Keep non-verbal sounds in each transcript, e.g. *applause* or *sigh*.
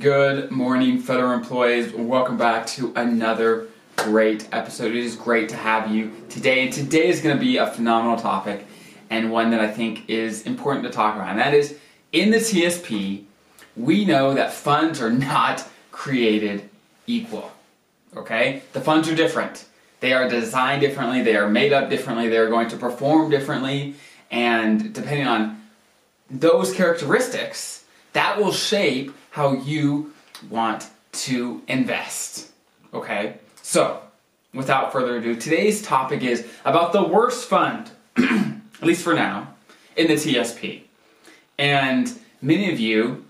Good morning, federal employees. Welcome back to another great episode. It is great to have you today. Today is going to be a phenomenal topic and one that I think is important to talk about. And that is in the TSP, we know that funds are not created equal. Okay? The funds are different. They are designed differently, they are made up differently, they are going to perform differently, and depending on those characteristics, that will shape how you want to invest. Okay? So, without further ado, today's topic is about the worst fund, *clears throat* at least for now, in the TSP. And many of you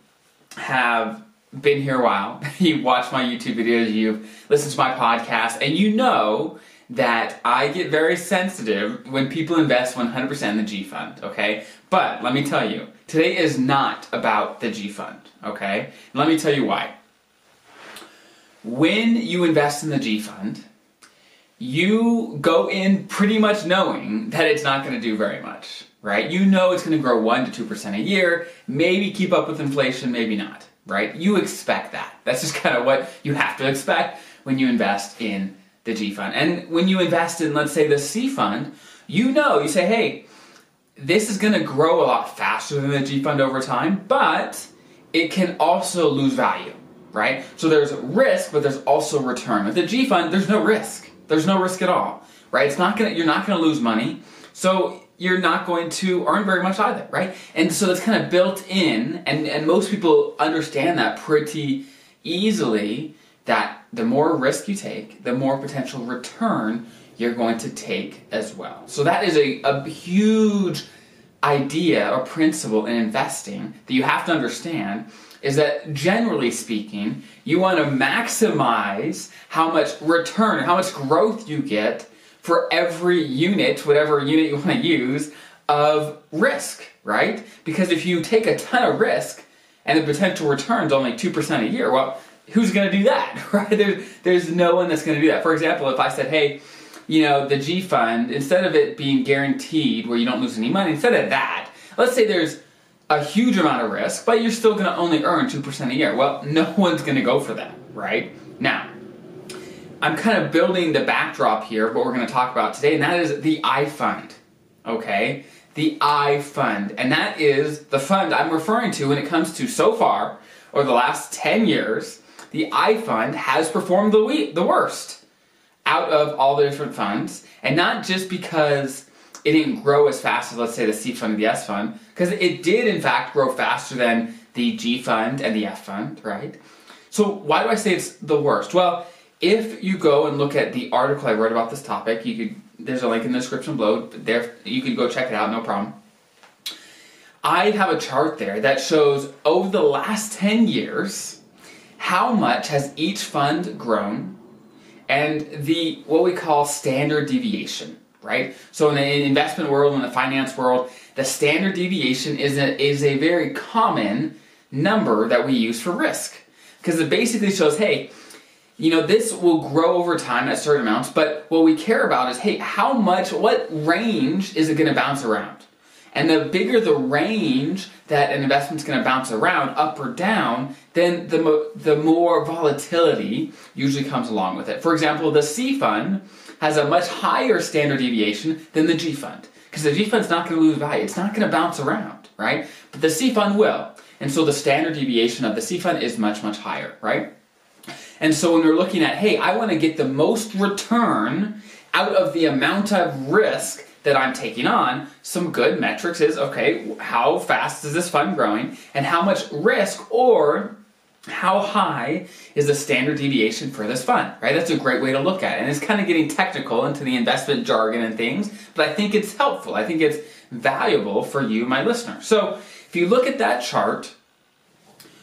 have been here a while. *laughs* you watch my YouTube videos, you've listened to my podcast, and you know that I get very sensitive when people invest 100% in the G fund, okay? But let me tell you, today is not about the G fund, okay? Let me tell you why. When you invest in the G fund, you go in pretty much knowing that it's not to do very much, right? You know it's to grow 1 to 2% a year, maybe keep up with inflation, maybe not, right? You expect that. That's just kind of what you have to expect when you invest in the G fund. And when you invest in, let's say, the C fund, you know, you say, hey, this is going to grow a lot faster than the G fund over time, but it can also lose value, right? So there's risk, but there's also return. With the G fund, there's no risk. There's no risk at all, right? It's not gonna, you're not going to lose money. So you're not going to earn very much either, right? And so that's kind of built in, and, and most people understand that pretty easily that the more risk you take, the more potential return you're going to take as well. So that is a, a huge idea or principle in investing that you have to understand is that generally speaking, you want to maximize how much return, how much growth you get for every unit, whatever unit you want to use, of risk, right? Because if you take a ton of risk and the potential return is only 2% a year, well, who's going to do that, *laughs* right? There's, there's no one that's going to do that. For example, if I said, hey, you know, the G fund, instead of it being guaranteed where you don't lose any money, instead of that, let's say there's a huge amount of risk, but you're still going to only earn 2% a year. Well, *laughs* no one's going to go for that, right? Now, I'm kind of building the backdrop here of what we're going to talk about today, and that is the I fund, okay? The I fund, and that is the fund I'm referring to when it comes to so far, or the last 10 years, the I fund has performed the, we- the worst out of all the different funds, and not just because it didn't grow as fast as, let's say, the C fund and the S fund, because it did, in fact, grow faster than the G fund and the F fund, right? So, why do I say it's the worst? Well, if you go and look at the article I wrote about this topic, you could there's a link in the description below. There, you could go check it out, no problem. I have a chart there that shows over the last 10 years how much has each fund grown and the what we call standard deviation, right? So in the investment world, in the finance world, the standard deviation is a, is a very common number that we use for risk because it basically shows, hey, you know, this will grow over time at certain amounts, but what we care about is, hey, how much, what range is it going to bounce around? And the bigger the range that an investment's going to bounce around, up or down, then the, mo- the more volatility usually comes along with it. For example, the C fund has a much higher standard deviation than the G fund. Because the G fund's not going to lose value. It's not going to bounce around, right? But the C fund will. And so the standard deviation of the C fund is much, much higher, right? And so when we're looking at, hey, I want to get the most return out of the amount of risk that I'm taking on, some good metrics is okay, how fast is this fund growing and how much risk or how high is the standard deviation for this fund, right? That's a great way to look at it. And it's kind of getting technical into the investment jargon and things, but I think it's helpful. I think it's valuable for you, my listener. So if you look at that chart,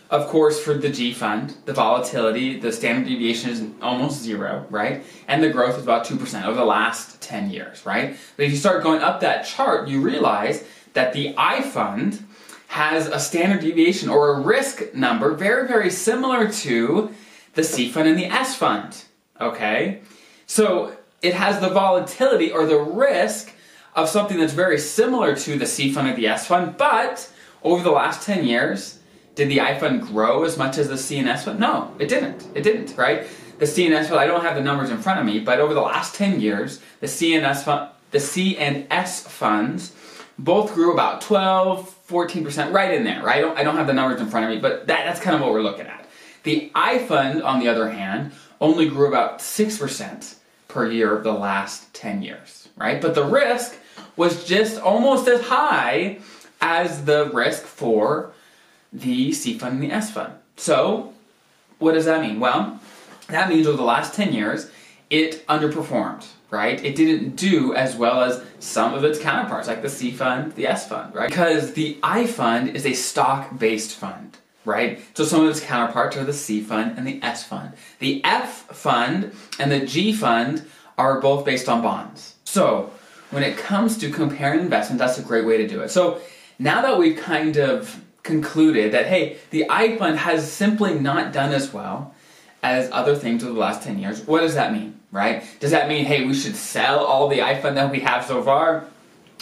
of course, for the G fund, the volatility, the standard deviation is almost zero, right? And the growth is about 2% over the last 10 years, right? But if you start going up that chart, you realize that the I fund has a standard deviation or a risk number very, very similar to the C fund and the S fund, okay? So it has the volatility or the risk of something that's very similar to the C fund or the S fund, but over the last 10 years, Did the I fund grow as much as the C and S fund? No, it didn't. It didn't, right? The C and S fund, I don't have the numbers in front of me, but over the last 10 years, the C and S fund, the C and S funds both grew about 12, 14%, right in there, right? I don't, I don't have the numbers in front of me, but that, that's kind of what we're looking at. The I fund, on the other hand, only grew about 6% per year the last 10 years, right? But the risk was just almost as high as the risk for the C fund and the S fund. So, what does that mean? Well, that means over the last 10 years, it underperformed, right? It didn't do as well as some of its counterparts, like the C fund, the S fund, right? Because the I fund is a stock based fund, right? So some of its counterparts are the C fund and the S fund. The F fund and the G fund are both based on bonds. So, when it comes to comparing investments, that's a great way to do it. So, now that we've kind of concluded that, hey, the I fund has simply not done as well as other things over the last 10 years, what does that mean, right? Does that mean, hey, we should sell all the I fund that we have so far?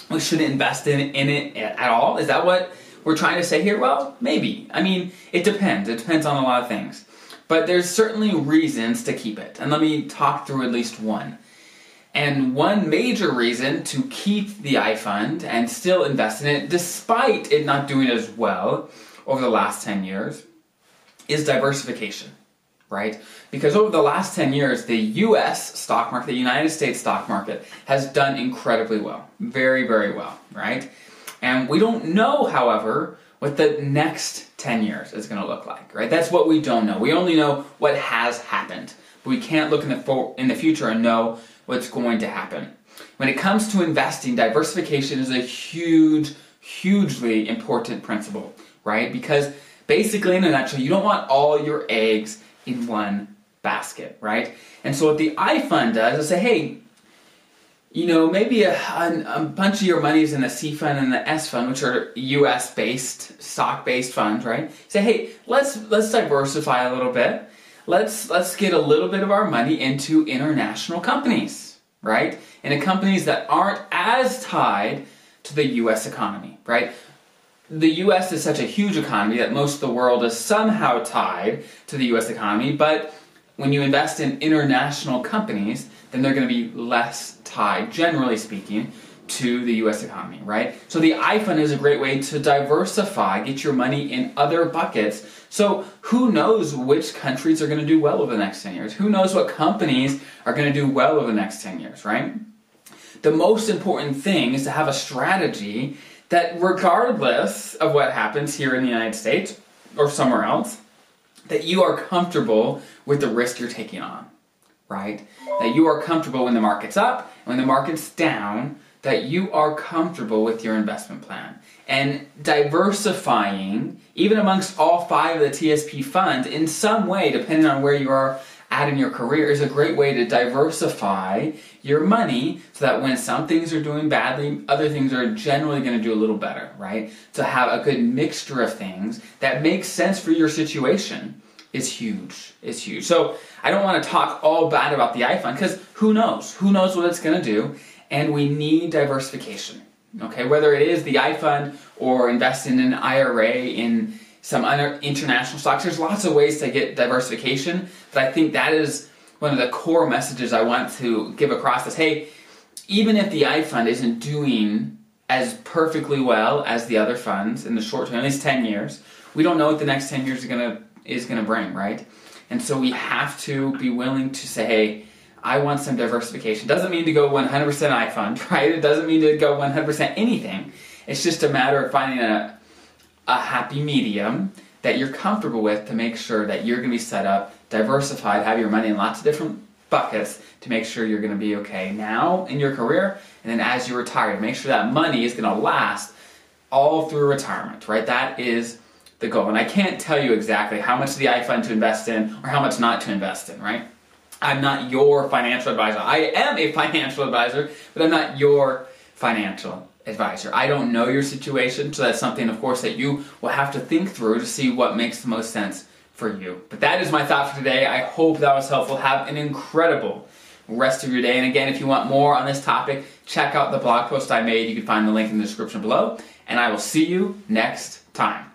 We shouldn't invest in, in it at all? Is that what we're trying to say here? Well, maybe. I mean, it depends. It depends on a lot of things. But there's certainly reasons to keep it. And let me talk through at least one. And one major reason to keep the I fund and still invest in it, despite it not doing as well over the last 10 years, is diversification, right? Because over the last 10 years, the US stock market, the United States stock market, has done incredibly well. Very, very well, right? And we don't know, however, what the next 10 years is going to look like, right? That's what we don't know. We only know what has happened. But we can't look in the, in the future and know what's going to happen. When it comes to investing, diversification is a huge, hugely important principle, right? Because basically, in a nutshell, you don't want all your eggs in one basket, right? And so what the I fund does is say, hey, you know, maybe a, a, a, bunch of your money is in the C fund and the S fund, which are U.S. based, stock based funds, right? Say, hey, let's let's diversify a little bit let's let's get a little bit of our money into international companies, right? And companies that aren't as tied to the US economy, right? The US is such a huge economy that most of the world is somehow tied to the US economy, but when you invest in international companies, then they're going to be less tied, generally speaking, to the US economy, right? So the I fund is a great way to diversify, get your money in other buckets. So who knows which countries are going to do well over the next 10 years? Who knows what companies are going to do well over the next 10 years, right? The most important thing is to have a strategy that regardless of what happens here in the United States or somewhere else, that you are comfortable with the risk you're taking on, right? That you are comfortable when the market's up, and when the market's down, that you are comfortable with your investment plan. And diversifying, even amongst all five of the TSP funds, in some way, depending on where you are at in your career, is a great way to diversify your money so that when some things are doing badly, other things are generally going to do a little better, right? To have a good mixture of things that makes sense for your situation is huge. Is huge. So I don't want to talk all bad about the I fund because who knows? Who knows what it's going to do? And we need diversification. Okay, whether it is the I fund or invest in an IRA in some other international stocks, there's lots of ways to get diversification. But I think that is one of the core messages I want to give across is hey, even if the I fund isn't doing as perfectly well as the other funds in the short term, at least 10 years, we don't know what the next 10 years gonna is gonna bring, right? And so we have to be willing to say, hey, I want some diversification. Doesn't mean to go 100% I fund, *laughs* right? It doesn't mean to go 100% anything. It's just a matter of finding a, a happy medium that you're comfortable with to make sure that you're going to be set up, diversified, have your money in lots of different buckets to make sure you're going to be okay now in your career, and then as you retire, make sure that money is going to last all through retirement, right? That is the goal. And I can't tell you exactly how much of the I fund to invest in or how much not to invest in, right? I'm not your financial advisor. I am a *laughs* financial advisor, but I'm not your financial advisor. I don't know your situation, so that's something, of course, that you will have to think through to see what makes the most sense for you. But that is my thought for today. I hope that was helpful. Have an incredible rest of your day. And again, if you want more on this topic, check out the blog post I made. You can find the link in the description below. And I will see you next time.